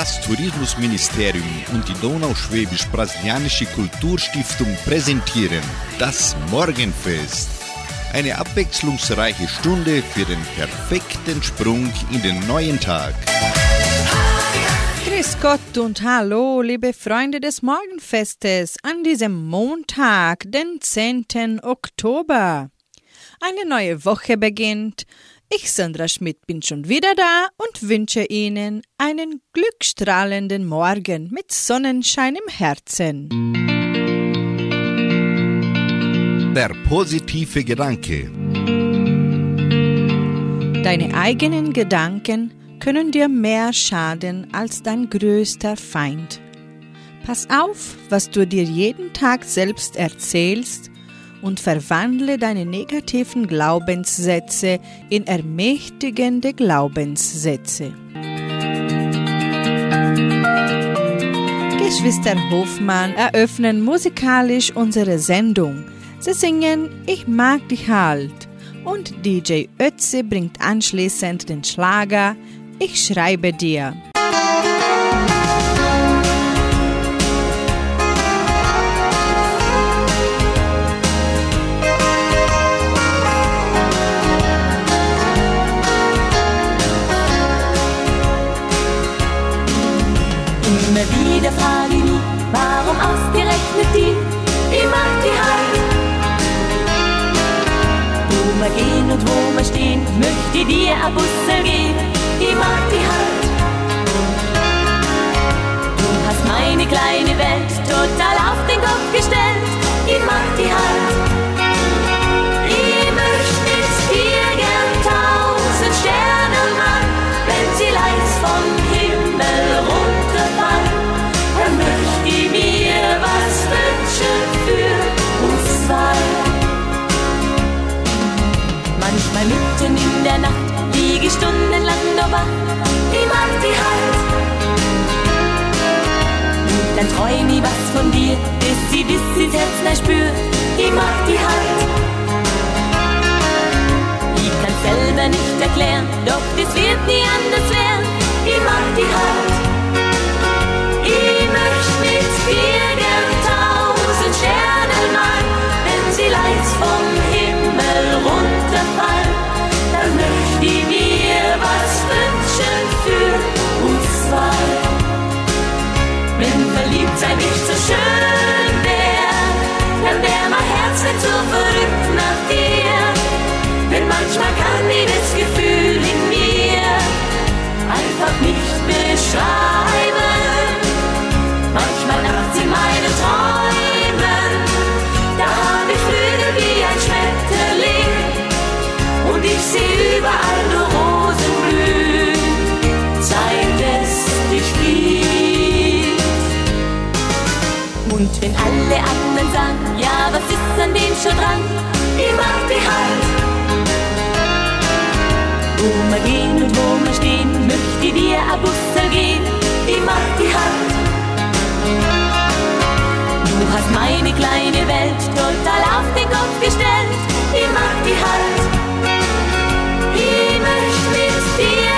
Das Tourismusministerium und die Donauschwäbisch-Brasilianische Kulturstiftung präsentieren das Morgenfest. Eine abwechslungsreiche Stunde für den perfekten Sprung in den neuen Tag. Grüß Gott und hallo, liebe Freunde des Morgenfestes, an diesem Montag, den 10. Oktober. Eine neue Woche beginnt. Ich, Sandra Schmidt, bin schon wieder da und wünsche Ihnen einen glückstrahlenden Morgen mit Sonnenschein im Herzen. Der positive Gedanke. Deine eigenen Gedanken können dir mehr schaden als dein größter Feind. Pass auf, was du dir jeden Tag selbst erzählst und verwandle deine negativen Glaubenssätze in ermächtigende Glaubenssätze. Geschwister Hofmann eröffnen musikalisch unsere Sendung. Sie singen Ich mag dich halt und DJ Ötze bringt anschließend den Schlager Ich schreibe dir. Wieder frage ich mich, warum ausgerechnet die, die macht die halt. Wo wir gehen und wo wir stehen, möchte dir ein Bussel gehen, die macht die halt. Du hast meine kleine Welt total auf den Kopf gestellt, die macht die halt. Nur wach, die halt. Dann träum ich was von dir, bis sie bis ins Herz nein spürt, die macht die halt. Ich kann selber nicht erklären, doch das wird nie anders werden, die macht die halt. Ich möchte mit dir gern tausend Sterne mal, wenn sie leis vom nicht so verrückt nach dir. Denn manchmal kann ich das Gefühl in mir einfach nicht beschreiben. Schon dran? Ich mag die halt. Wo wir gehen und wo wir stehen, möchte dir ein Bussel gehen, ich mag die halt. Du hast meine kleine Welt total auf den Kopf gestellt, ich mag die halt. Ich möchte mit dir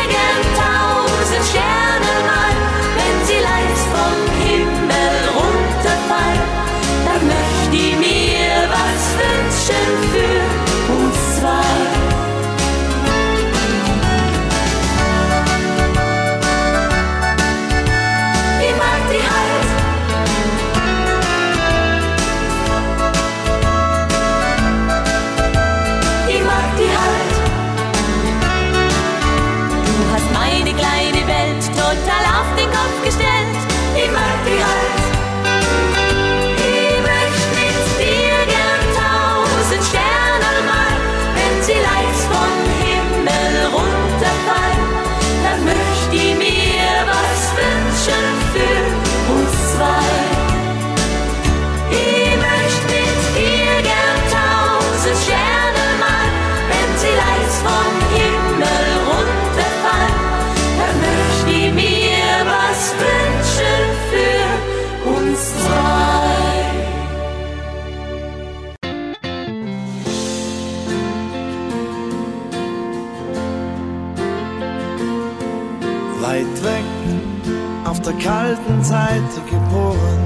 der kalten Seite geboren.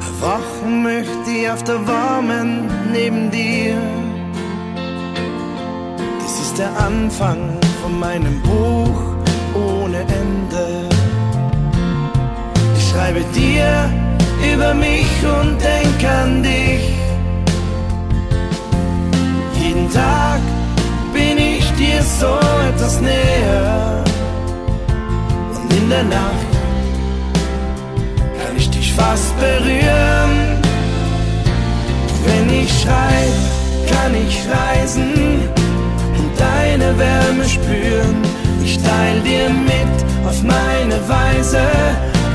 Erwachen möchte ich auf der warmen neben dir. Das ist der Anfang von meinem Buch ohne Ende. Ich schreibe dir über mich und denk an dich. Jeden Tag bin ich dir so etwas näher. Der Nacht kann ich dich fast berühren. Wenn ich schreibe, kann ich reisen und deine Wärme spüren. Ich teil dir mit auf meine Weise,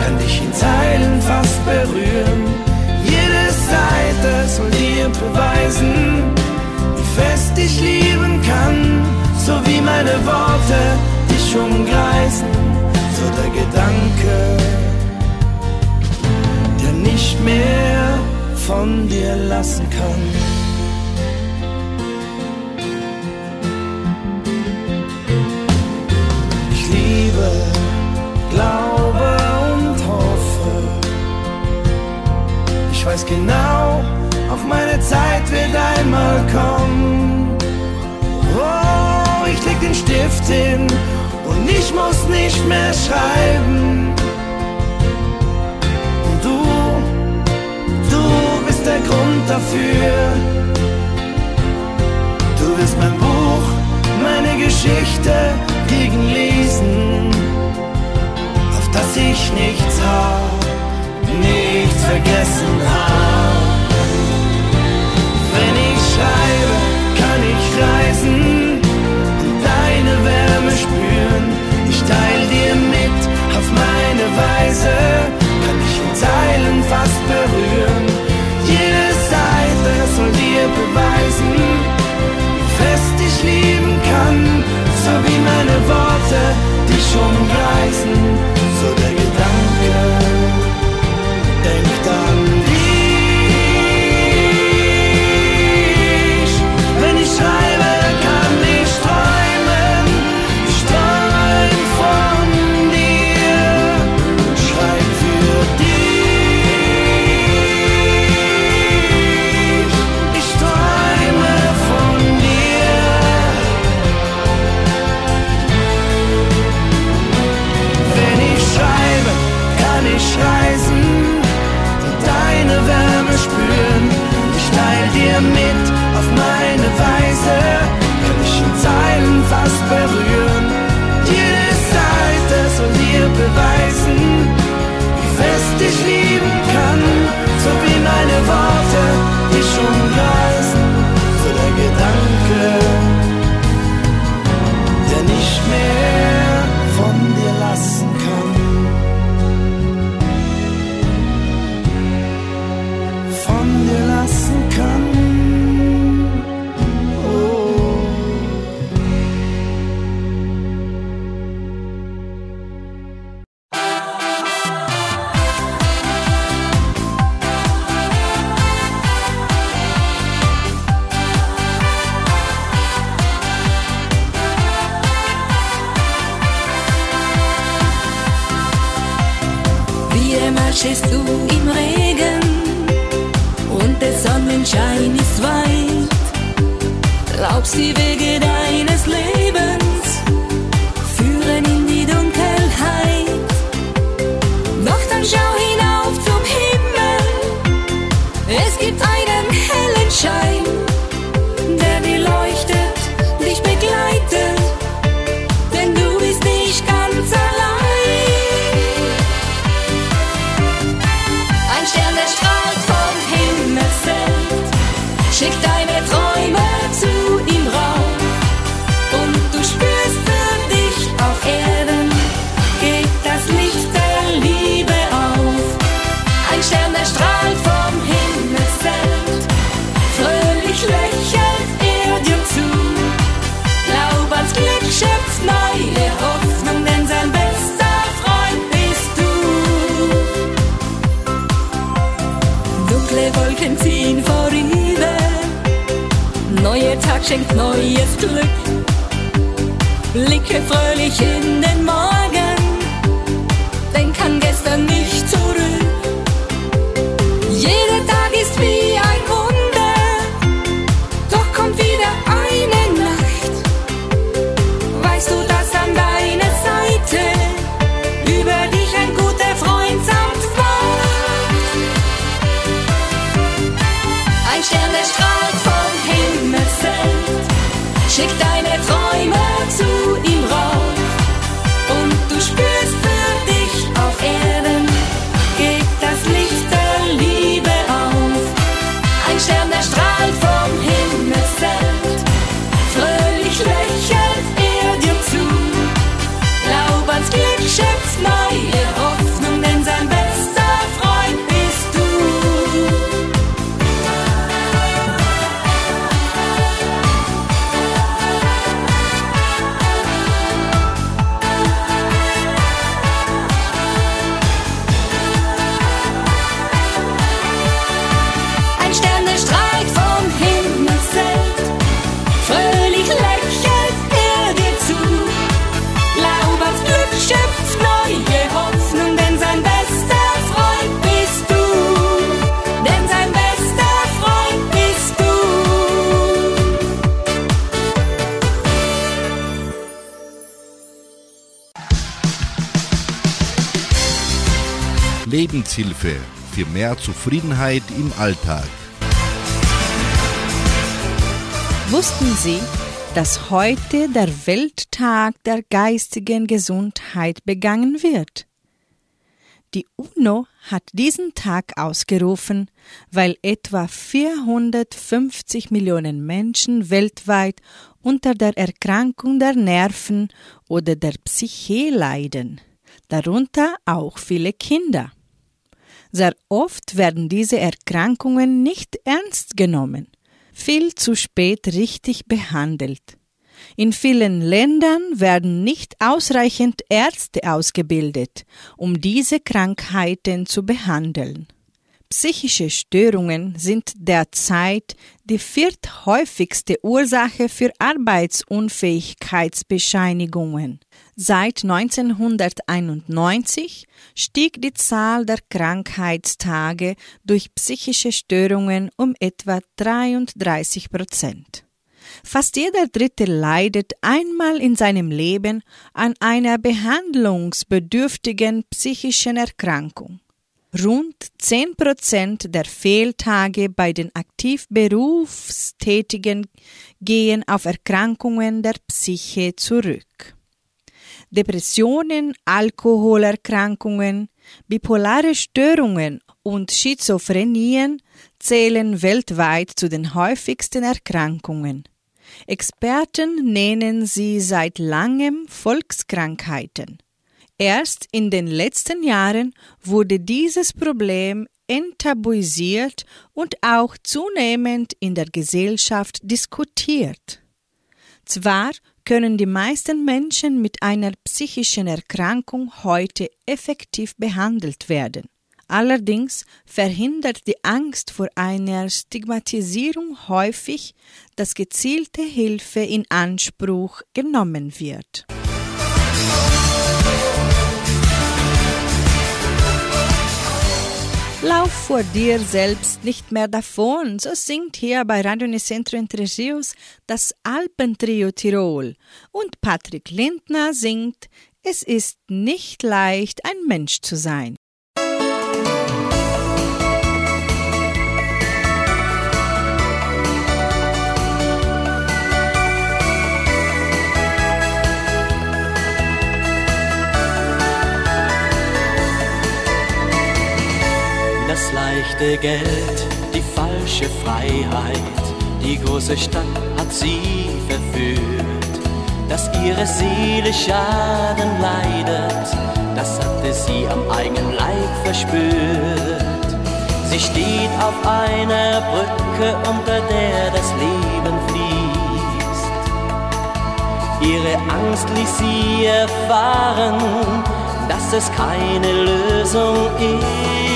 kann dich in Teilen fast berühren. Jede Seite soll dir beweisen, wie fest ich lieben kann, so wie meine Worte dich umkreisen, der Gedanke, der nicht mehr von dir lassen kann. Ich liebe, glaube und hoffe. Ich weiß genau, auch meine Zeit wird einmal kommen. Oh, ich leg den Stift hin ich muss nicht mehr schreiben. Und du, du bist der Grund dafür. Du wirst mein Buch, meine Geschichte gegenlesen, auf das ich nichts hab, nichts vergessen hab. Weise, kann dich in Teilen fast berühren. Jede Seite soll dir beweisen, wie fest ich lieben kann, so wie meine Worte dich umreißen, Tag schenkt neues Glück. Blicke fröhlich in den Morgen, mehr Zufriedenheit im Alltag. Wussten Sie, dass heute der Welttag der geistigen Gesundheit begangen wird? Die UNO hat diesen Tag ausgerufen, weil etwa 450 Millionen Menschen weltweit unter der Erkrankung der Nerven oder der Psyche leiden, darunter auch viele Kinder. Sehr oft werden diese Erkrankungen nicht ernst genommen, viel zu spät richtig behandelt. In vielen Ländern werden nicht ausreichend Ärzte ausgebildet, um diese Krankheiten zu behandeln. Psychische Störungen sind derzeit die vierthäufigste Ursache für Arbeitsunfähigkeitsbescheinigungen. Seit 1991 stieg die Zahl der Krankheitstage durch psychische Störungen um etwa 33 Prozent. Fast jeder Dritte leidet einmal in seinem Leben an einer behandlungsbedürftigen psychischen Erkrankung. Rund 10 Prozent der Fehltage bei den aktiv Berufstätigen gehen auf Erkrankungen der Psyche zurück. Depressionen, Alkoholerkrankungen, bipolare Störungen und Schizophrenien zählen weltweit zu den häufigsten Erkrankungen. Experten nennen sie seit langem Volkskrankheiten. Erst in den letzten Jahren wurde dieses Problem enttabuisiert und auch zunehmend in der Gesellschaft diskutiert. Zwar können die meisten Menschen mit einer psychischen Erkrankung heute effektiv behandelt werden. Allerdings verhindert die Angst vor einer Stigmatisierung häufig, dass gezielte Hilfe in Anspruch genommen wird. Lauf vor dir selbst nicht mehr davon, so singt hier bei Radio Nicentro Entre Rios das Alpentrio Tirol und Patrick Lindner singt Es ist nicht leicht, ein Mensch zu sein. Leichte Geld, die falsche Freiheit, die große Stadt hat sie verführt. Dass ihre Seele Schaden leidet, das hatte sie am eigenen Leib verspürt. Sie steht auf einer Brücke, unter der das Leben fließt. Ihre Angst ließ sie erfahren, dass es keine Lösung ist.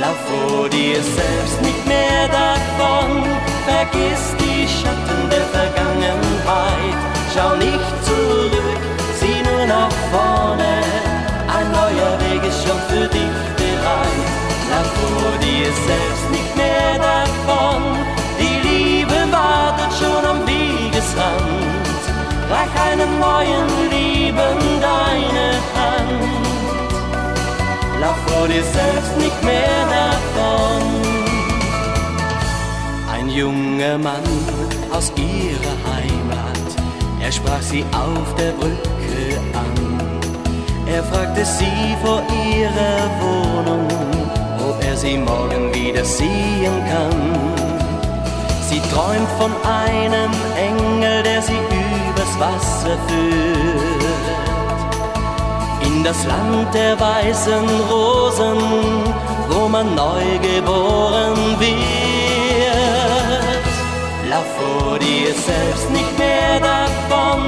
Lauf vor dir selbst nicht mehr davon, vergiss die Schatten der Vergangenheit. Schau nicht zurück, sieh nur nach vorne, ein neuer Weg ist schon für dich bereit. Lauf vor dir selbst nicht mehr davon, die Liebe wartet schon am Wegesrand. Reich einen neuen Lieben deine Hand. Ein junger Mann aus ihrer Heimat, er sprach sie auf der Brücke an. Er fragte sie vor ihrer Wohnung, ob er sie morgen wieder sehen kann. Sie träumt von einem Engel, der sie übers Wasser führt. In das Land der weißen Rosen, wo man neu geboren wird. Vor dir selbst nicht mehr davon,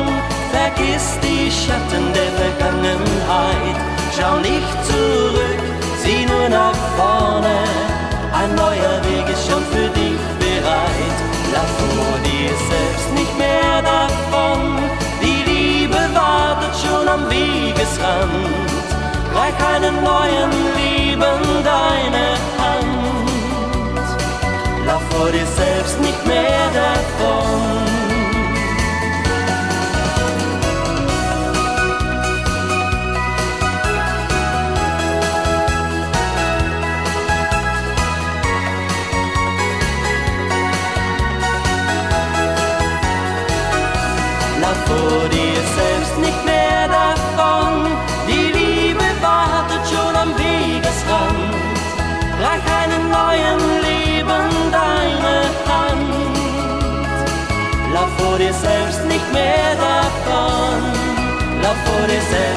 vergiss die Schatten der Vergangenheit. Schau nicht zurück, sieh nur nach vorne, ein neuer Weg ist schon für dich bereit. Lauf vor dir selbst nicht mehr davon, die Liebe wartet schon am Wegesrand. Reich einen neuen Lieben deine Hand. Vor dir selbst nicht mehr davon.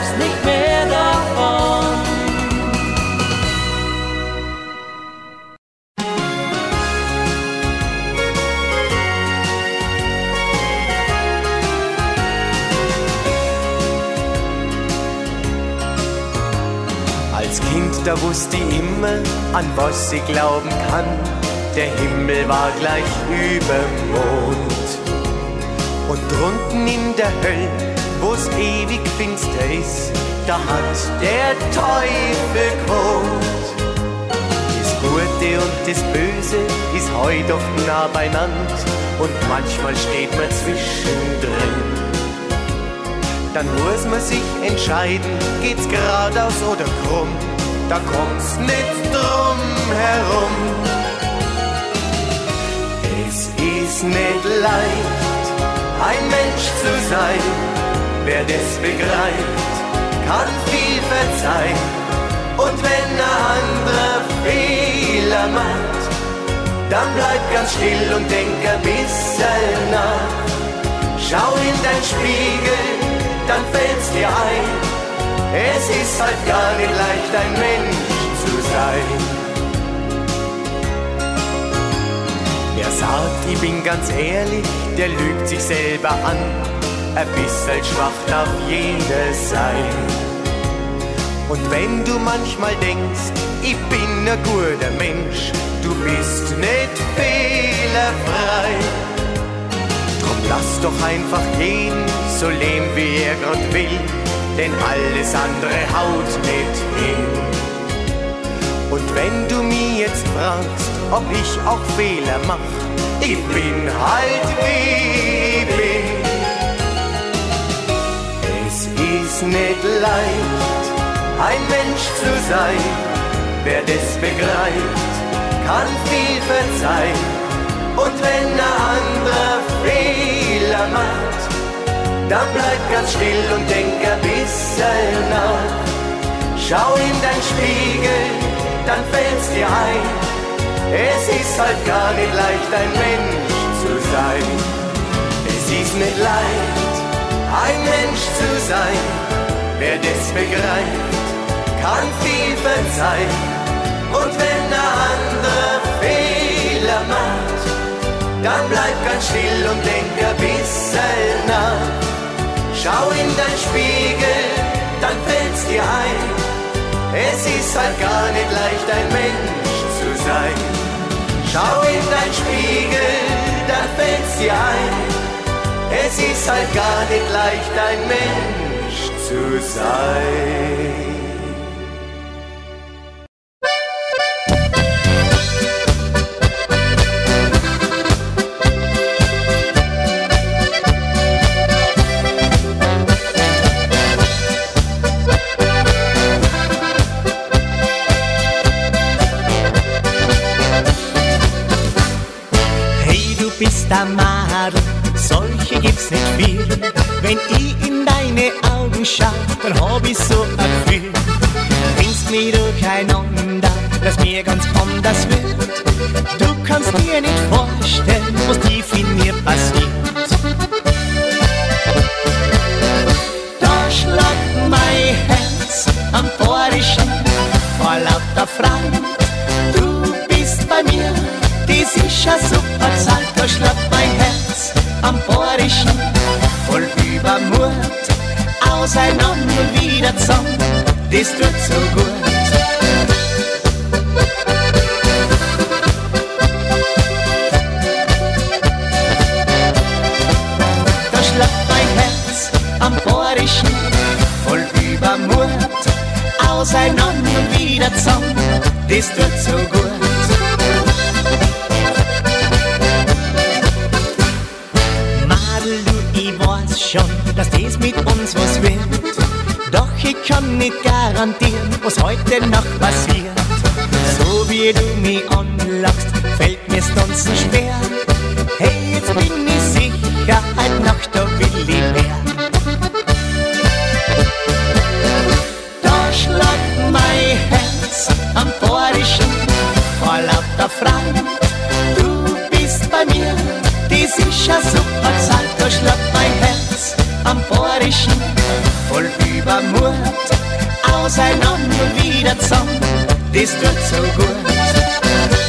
Selbst nicht mehr davon. Als Kind, da wusste ich immer, an was ich glauben kann. Der Himmel war gleich überm Mond. Und drunten in der Hölle, wo's ewig finster ist, da hat der Teufel gewohnt. Das Gute und das Böse ist heut oft nah beieinander und manchmal steht man zwischendrin. Dann muss man sich entscheiden, geht's geradeaus oder krumm, da kommt's nicht drum herum. Es ist nicht leicht, ein Mensch zu sein, wer das begreift, kann viel verzeihen. Und wenn ein anderer Fehler macht, dann bleib ganz still und denk ein bisschen nach. Schau in dein Spiegel, dann fällt's dir ein. Es ist halt gar nicht leicht, ein Mensch zu sein. Wer sagt, ich bin ganz ehrlich, der lügt sich selber an. Ein bisschen schwach darf jeder sein. Und wenn du manchmal denkst, ich bin ein guter Mensch, du bist nicht fehlerfrei. Drum lass doch einfach jeden so leben, wie er grad will, denn alles andere haut nicht hin. Und wenn du mich jetzt fragst, ob ich auch Fehler mach, ich bin halt wie nicht leicht, ein Mensch zu sein, wer das begreift, kann viel verzeihen. Und wenn ein anderer Fehler macht, dann bleib ganz still und denk ein bisschen nach. Schau in dein Spiegel, dann fällt's dir ein. Es ist halt gar nicht leicht, ein Mensch zu sein. Es ist nicht leicht, ein Mensch zu sein. Wer das begreift, kann viel verzeihen. Und wenn der andere Fehler macht, dann bleib ganz still und denk ein bisschen nach. Schau in dein Spiegel, dann fällt's dir ein. Es ist halt gar nicht leicht, ein Mensch zu sein. Schau in dein Spiegel, dann fällt's dir ein. Es ist halt gar nicht leicht, ein Mensch zu sein. Dann hab ich so ein Gefühl. Bringst mich durcheinander, dass mir ganz anders wird. Du kannst dir nicht vorstellen, was tief in mir passiert. Da schlagt mein Herz am Borischen vor lauter Frauen. Du bist bei mir, ist ja super Auseinander wieder zusammen, das tut so gut. Da schlagt mein Herz am Borischen voll Übermut. Auseinander wieder zusammen, das tut so gut. Madel, du, ich weiß schon, dass das mit kann nicht garantieren, was heute Nacht passiert. So wie du mich anlachst, fällt mir's tanzen schwer. Hey, jetzt bin ich sicher, heute Nacht da will ich mehr. Da schlagt mein Herz am Borischen vor lauter Frauen. Du bist bei mir, ist ja super Zeit, da schlagt mein Herz am Borischen voll Übermut. Auseinander wieder zusammen, das tut so gut.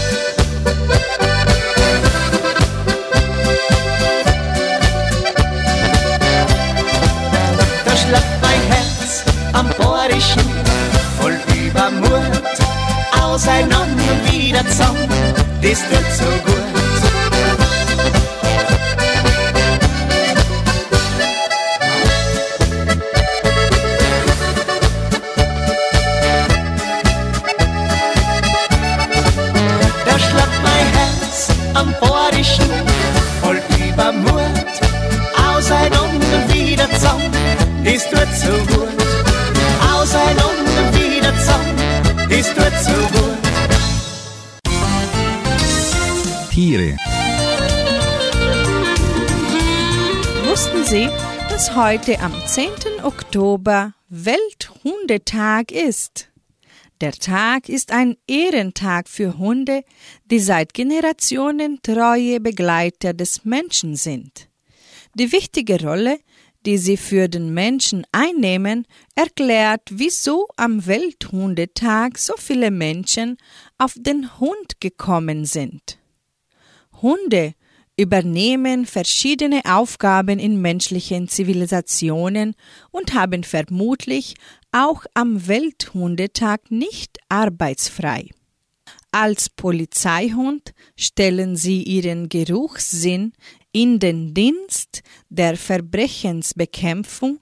Wussten Sie, dass heute am 10. Oktober Welthundetag ist? Der Tag ist ein Ehrentag für Hunde, die seit Generationen treue Begleiter des Menschen sind. Die wichtige Rolle, die sie für den Menschen einnehmen, erklärt, wieso am Welthundetag so viele Menschen auf den Hund gekommen sind. Hunde übernehmen verschiedene Aufgaben in menschlichen Zivilisationen und haben vermutlich auch am Welthundetag nicht arbeitsfrei. Als Polizeihund stellen sie ihren Geruchssinn in den Dienst der Verbrechensbekämpfung,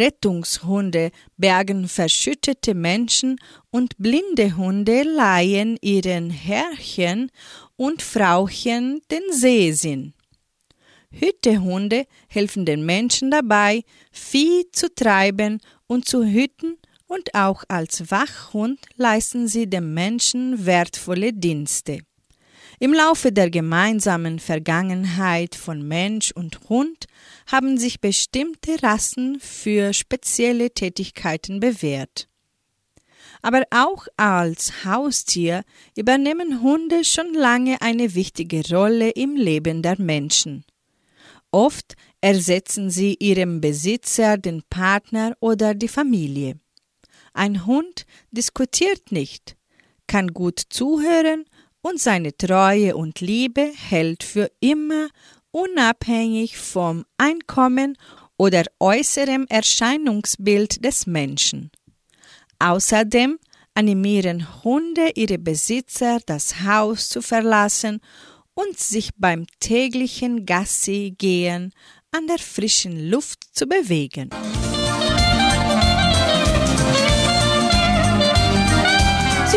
Rettungshunde bergen verschüttete Menschen und blinde Hunde leihen ihren Herrchen und Frauchen den Sehsinn. Hütehunde helfen den Menschen dabei, Vieh zu treiben und zu hüten und auch als Wachhund leisten sie dem Menschen wertvolle Dienste. Im Laufe der gemeinsamen Vergangenheit von Mensch und Hund haben sich bestimmte Rassen für spezielle Tätigkeiten bewährt. Aber auch als Haustier übernehmen Hunde schon lange eine wichtige Rolle im Leben der Menschen. Oft ersetzen sie ihrem Besitzer den Partner oder die Familie. Ein Hund diskutiert nicht, kann gut zuhören und seine Treue und Liebe hält für immer unabhängig vom Einkommen oder äußerem Erscheinungsbild des Menschen. Außerdem animieren Hunde ihre Besitzer, das Haus zu verlassen und sich beim täglichen Gassi gehen an der frischen Luft zu bewegen.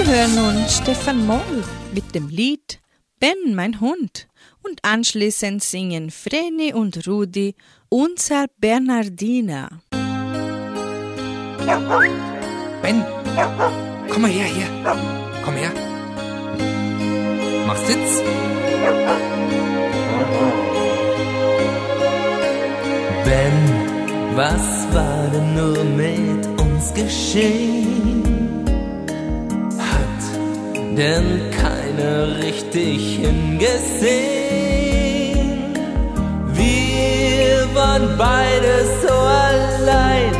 Sie hören nun Stefan Moll mit dem Lied Ben, mein Hund. Und anschließend singen Vreni und Rudi Unser Bernardiner. Ben, komm mal her, hier. Komm her. Mach Sitz. Ben, was war denn nur mit uns geschehen? Denn keiner richtig hingesehen? Wir waren beide so allein,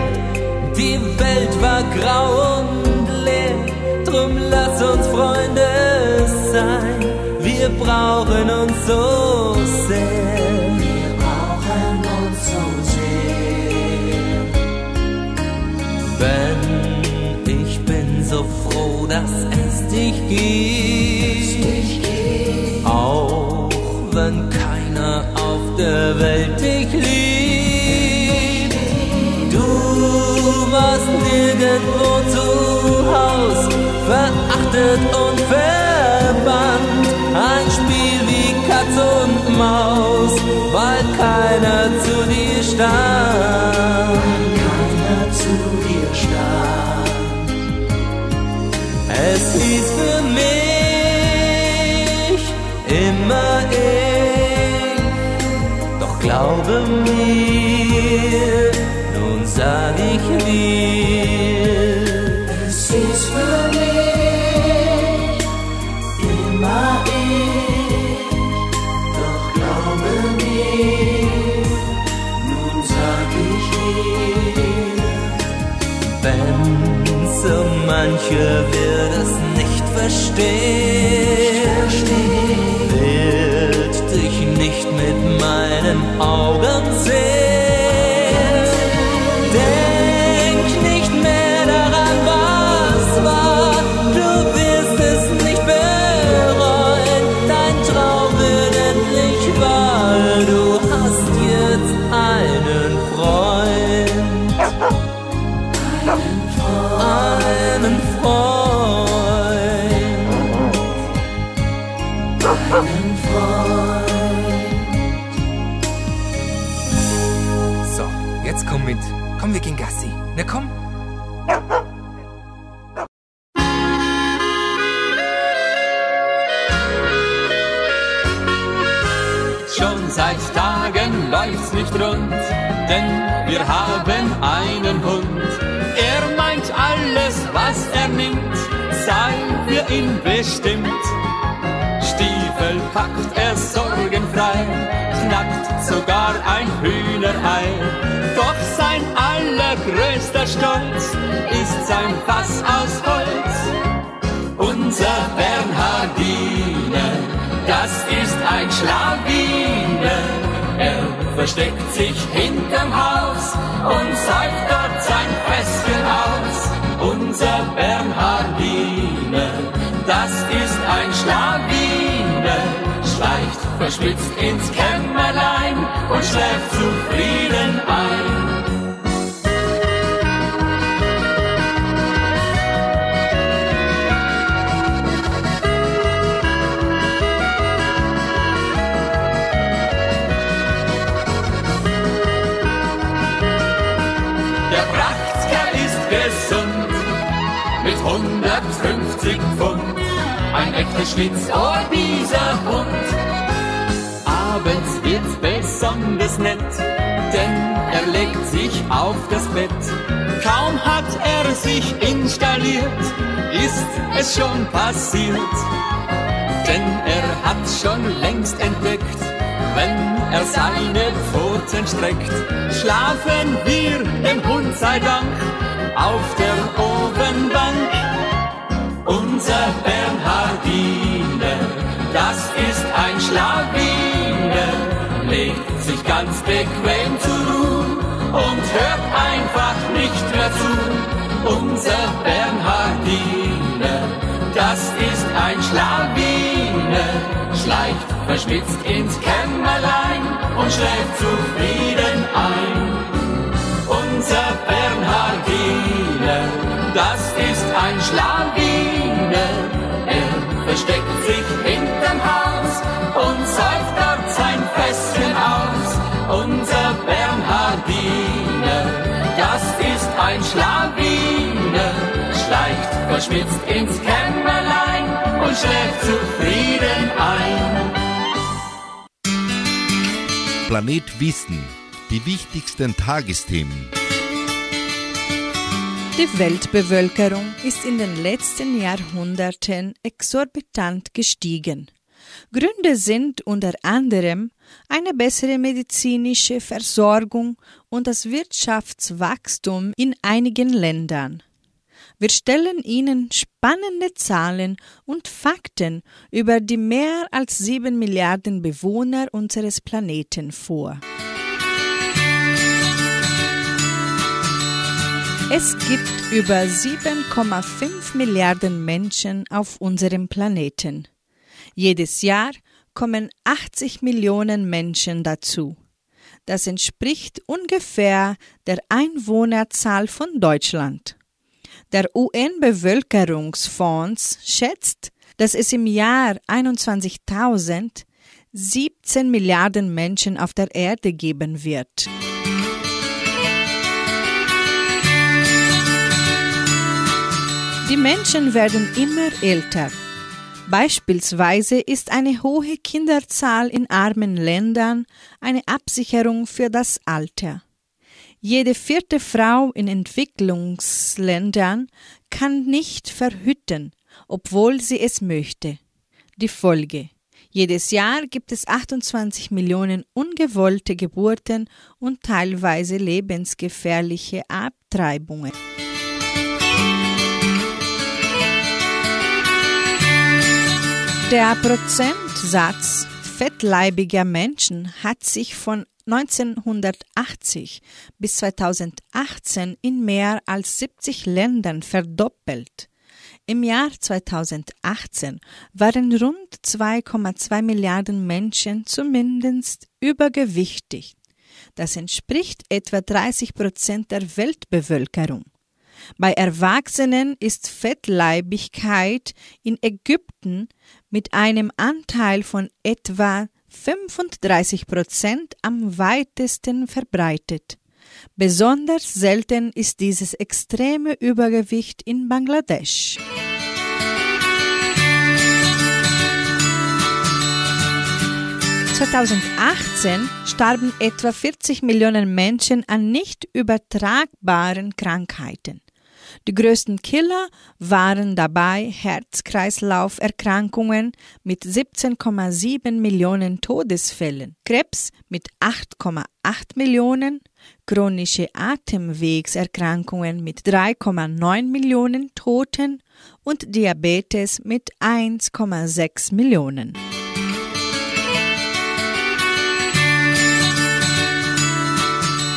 die Welt war grau und leer, drum lass uns Freunde sein, wir brauchen uns so sehr. Wir brauchen uns so sehr. Ben, ich bin so froh, dass es dich gibt. Auch wenn keiner auf der Welt dich liebt. Du warst nirgendwo zu Haus, verachtet und verbannt. Ein Spiel wie Katz und Maus, weil keiner zu dir stand. Nun sag ich dir. Es hieß für mich immer ich, doch glaube mir, nun sag ich dir. Wenn so mancher wird es nicht verstehen, wird dich nicht mit meinen Augen Stolz ist sein Fass aus Holz. Unser Bernhardiner, das ist ein Schlawiner. Er versteckt sich hinterm Haus und säuft dort sein Fässchen aus. Unser Bernhardiner, das ist ein Schlawiner. Schleicht verschwitzt ins Kämmerlein und schläft zufrieden ein. Pfund. Ein echter Schlitzohr, dieser Hund. Abends wird's besonders nett, denn er legt sich auf das Bett. Kaum hat er sich installiert, ist es schon passiert. Denn er hat schon längst entdeckt, wenn er seine Pfoten streckt, schlafen wir dem Hund sei Dank auf der Ofenbank. Unser Bernhardiner, das ist ein Schlawiner, legt sich ganz bequem zur Ruhe und hört einfach nicht mehr zu. Unser Bernhardiner, das ist ein Schlawiner, schleicht verschwitzt ins Kämmerlein und schläft zufrieden ein. Unser Bernhardiner, das ist ein Schlawiner, er versteckt sich hinterm Haus und säuft dort sein Fässchen aus. Unser Bernhardiner, das ist ein Schlawiner, schleicht verschwitzt ins Kämmerlein und schläft zufrieden ein. Planet Wissen. die wichtigsten Tagesthemen. Die Weltbevölkerung ist in den letzten Jahrhunderten exorbitant gestiegen. Gründe sind unter anderem eine bessere medizinische Versorgung und das Wirtschaftswachstum in einigen Ländern. Wir stellen Ihnen spannende Zahlen und Fakten über die mehr als sieben Milliarden Bewohner unseres Planeten vor. Es gibt über 7,5 Milliarden Menschen auf unserem Planeten. Jedes Jahr kommen 80 Millionen Menschen dazu. Das entspricht ungefähr der Einwohnerzahl von Deutschland. Der UN-Bevölkerungsfonds schätzt, dass es im Jahr 21.000 17 Milliarden Menschen auf der Erde geben wird. Die Menschen werden immer älter. Beispielsweise ist eine hohe Kinderzahl in armen Ländern eine Absicherung für das Alter. Jede vierte Frau in Entwicklungsländern kann nicht verhüten, obwohl sie es möchte. Die Folge. Jedes Jahr gibt es 28 Millionen ungewollte Geburten und teilweise lebensgefährliche Abtreibungen. Der Prozentsatz fettleibiger Menschen hat sich von 1980 bis 2018 in mehr als 70 Ländern verdoppelt. Im Jahr 2018 waren rund 2,2 Milliarden Menschen zumindest übergewichtig. Das entspricht etwa 30 Prozent der Weltbevölkerung. Bei Erwachsenen ist Fettleibigkeit in Ägypten mit einem Anteil von etwa 35 Prozent am weitesten verbreitet. Besonders selten ist dieses extreme Übergewicht in Bangladesch. (2018) starben etwa 40 Millionen Menschen an nicht übertragbaren Krankheiten. Die größten Killer waren dabei Herz-Kreislauf-Erkrankungen mit 17,7 Millionen Todesfällen, Krebs mit 8,8 Millionen, chronische Atemwegserkrankungen mit 3,9 Millionen Toten und Diabetes mit 1,6 Millionen.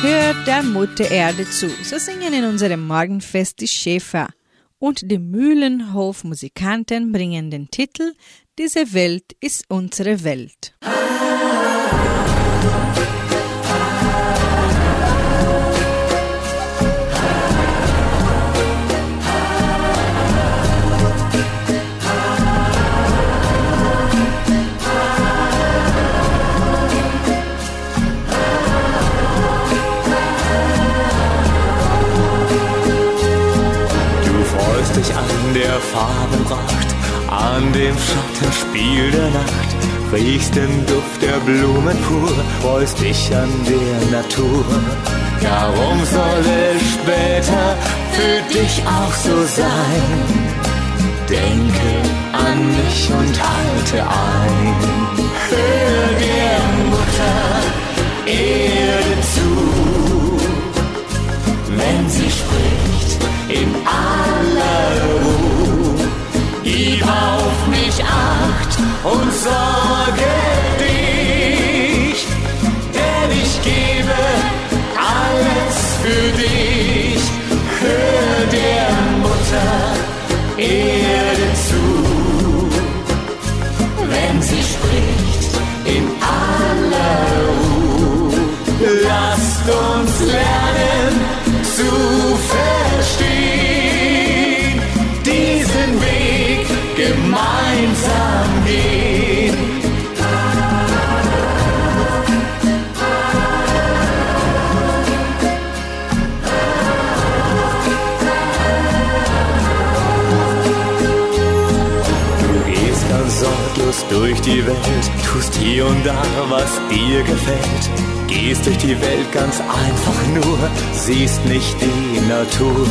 Hört der Mutter Erde zu, so singen in unserem Morgenfest die Schäfer. Und die Mühlenhofmusikanten bringen den Titel Diese Welt ist unsere Welt. dich dich an der Natur. Darum soll es später für dich auch so sein. Denke an mich und halte ein. durch die Welt, tust hier und da, was dir gefällt. Gehst durch die Welt ganz einfach nur, siehst nicht die Natur.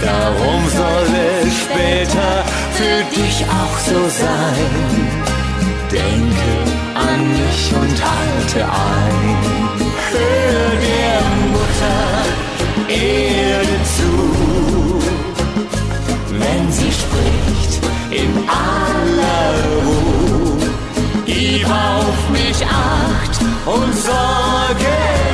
Darum soll es später für dich auch so sein. Denke an mich und halte ein. Hör der Mutter Erde zu, wenn sie spricht in aller Ruhe gib auf mich acht und sorge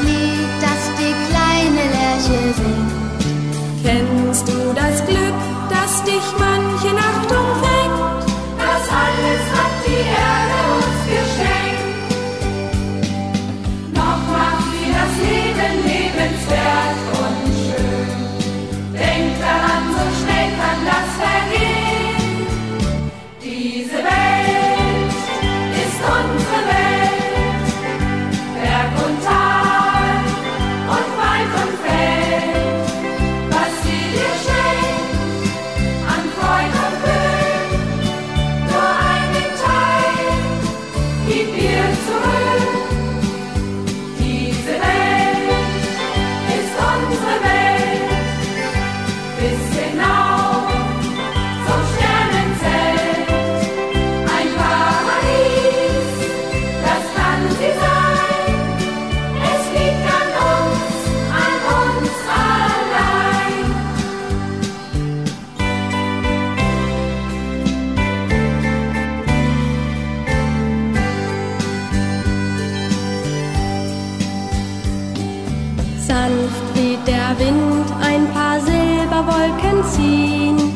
me. Wolken ziehen.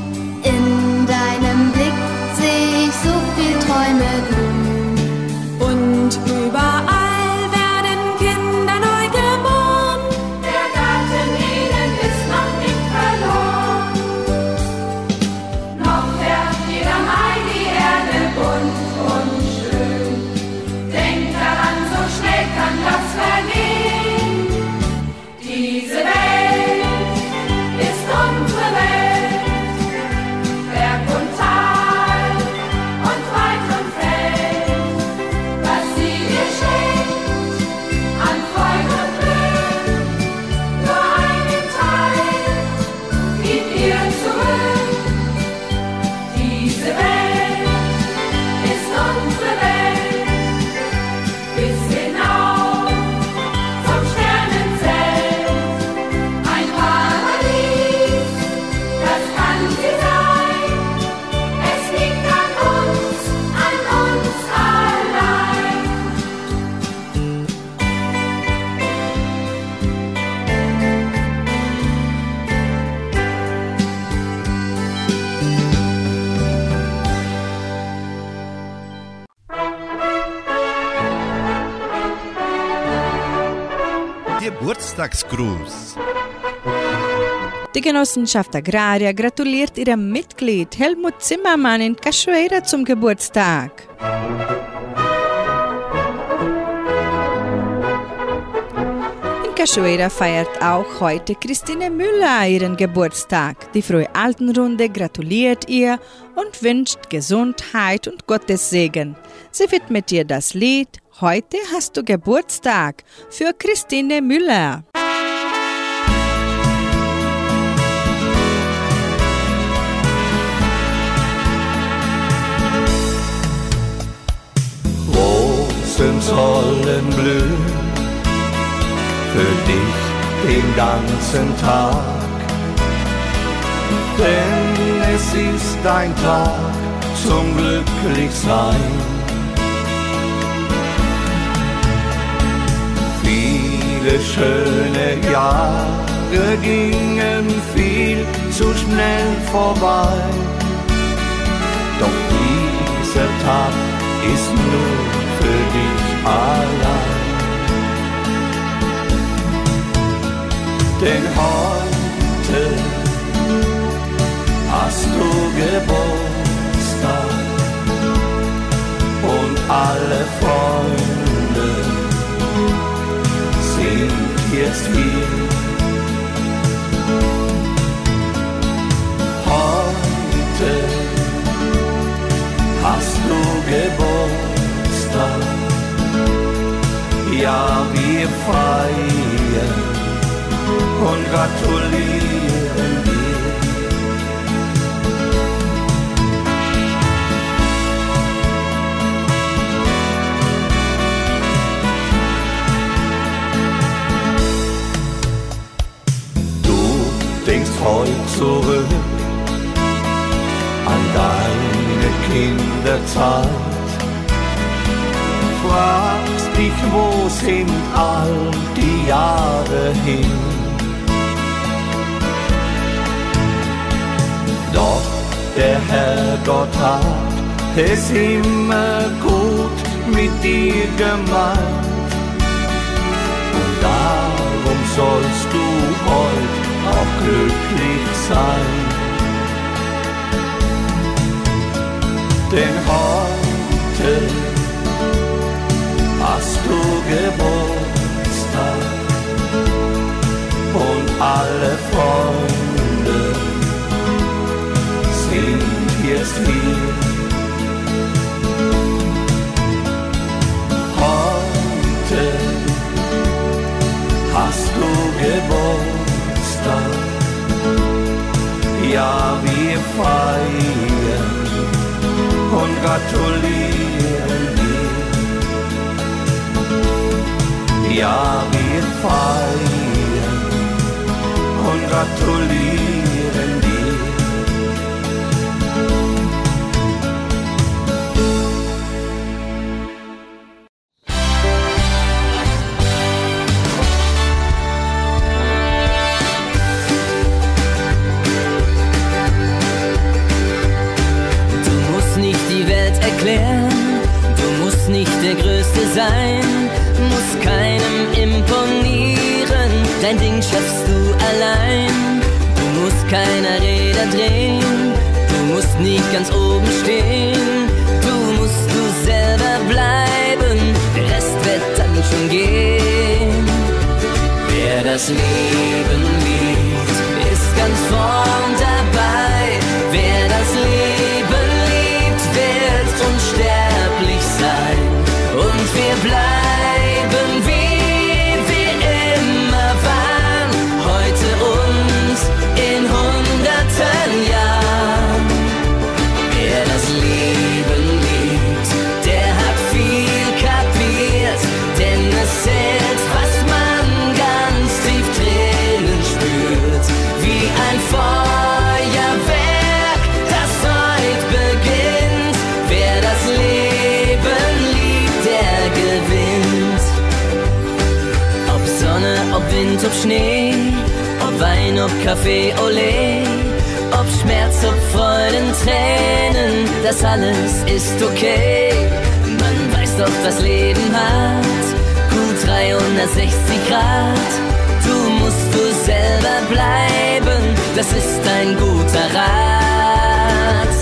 Cruz. Die Genossenschaft Agraria gratuliert ihrem Mitglied Helmut Zimmermann in Cachoeira zum Geburtstag. In Cachoeira feiert auch heute Christine Müller ihren Geburtstag. Die frühe Altenrunde gratuliert ihr und wünscht Gesundheit und Gottes Segen. Sie widmet ihr das Lied Heute hast du Geburtstag für Christine Müller. Rosen sollen blühen für dich den ganzen Tag. Denn es ist ein Tag zum Glücklichsein. Viele schöne Jahre gingen viel zu schnell vorbei. Doch dieser Tag ist nur dich allein. Denn heute hast du Geburtstag und alle Freunde sind jetzt hier. Heute hast du Geburtstag, wir feiern und gratulieren dir. Du denkst heute zurück an deine Kinderzeit. Fragst dich, wo sind all die Jahre hin? Doch der Herrgott hat es immer gut mit dir gemeint. Und darum sollst du heute auch glücklich sein. Denn heute hast du Geburtstag. Und alle Freunde sind jetzt hier. Heute hast du Geburtstag, ja wir feiern und gratulieren jabi il-fajr, un rattolin. Nicht ganz oben stehen, du musst du selber bleiben, der Rest wird dann schon gehen. Wer das Leben liebt, ist ganz vorn dabei. Ob Schnee, ob Wein, ob Kaffee, Olé, ob Schmerz, ob Freuden, Tränen, das alles ist okay. Man weiß doch, das Leben hat gut 360 Grad. Du musst du selber bleiben, das ist ein guter Rat.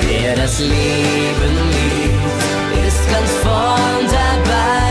Wer das Leben liebt, ist ganz vorn dabei.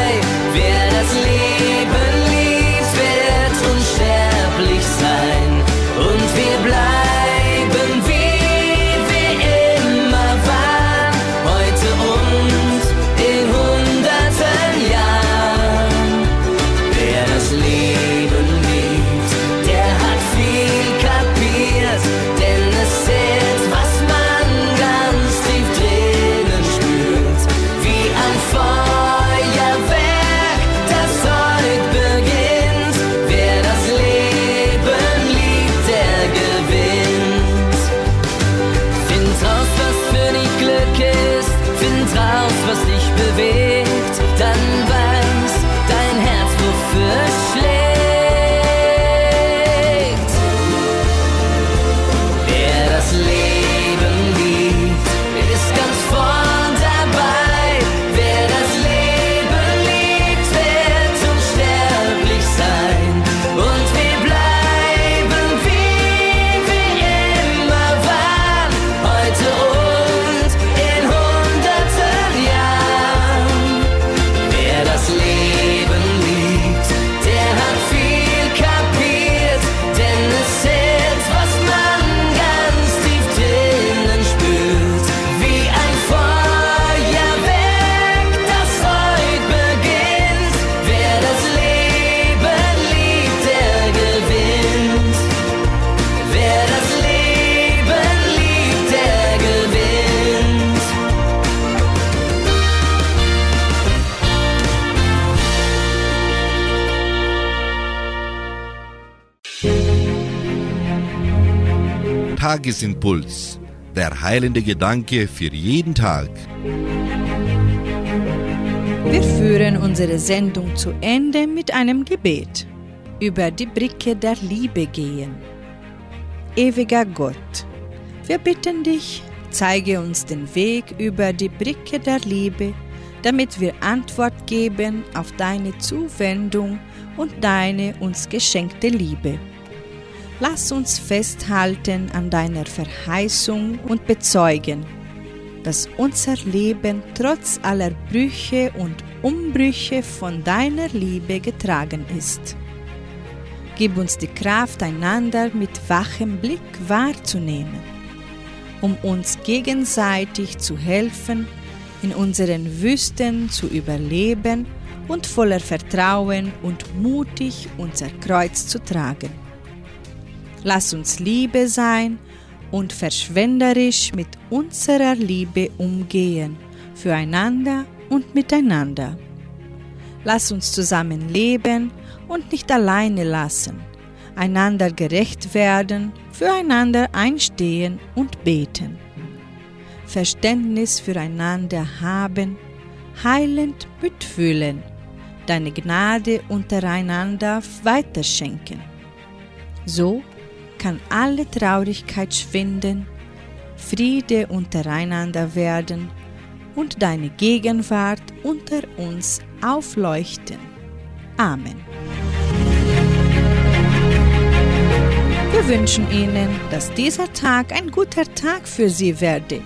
Tagesimpuls, der heilende Gedanke für jeden Tag. Wir führen unsere Sendung zu Ende mit einem Gebet. Über die Brücke der Liebe gehen. Ewiger Gott, wir bitten dich, zeige uns den Weg über die Brücke der Liebe, damit wir Antwort geben auf deine Zuwendung und deine uns geschenkte Liebe. Lass uns festhalten an deiner Verheißung und bezeugen, dass unser Leben trotz aller Brüche und Umbrüche von deiner Liebe getragen ist. Gib uns die Kraft, einander mit wachem Blick wahrzunehmen, um uns gegenseitig zu helfen, in unseren Wüsten zu überleben und voller Vertrauen und mutig unser Kreuz zu tragen. Lass uns Liebe sein und verschwenderisch mit unserer Liebe umgehen, füreinander und miteinander. Lass uns zusammen leben und nicht alleine lassen, einander gerecht werden, füreinander einstehen und beten. Verständnis füreinander haben, heilend mitfühlen, deine Gnade untereinander weiterschenken. So kann alle Traurigkeit schwinden, Friede untereinander werden und deine Gegenwart unter uns aufleuchten. Amen. Wir wünschen Ihnen, dass dieser Tag ein guter Tag für Sie werde.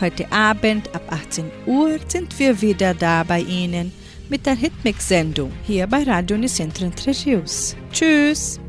Heute Abend ab 18 Uhr sind wir wieder da bei Ihnen mit der Hitmix-Sendung hier bei Radio Nicentro Entre. Tschüss!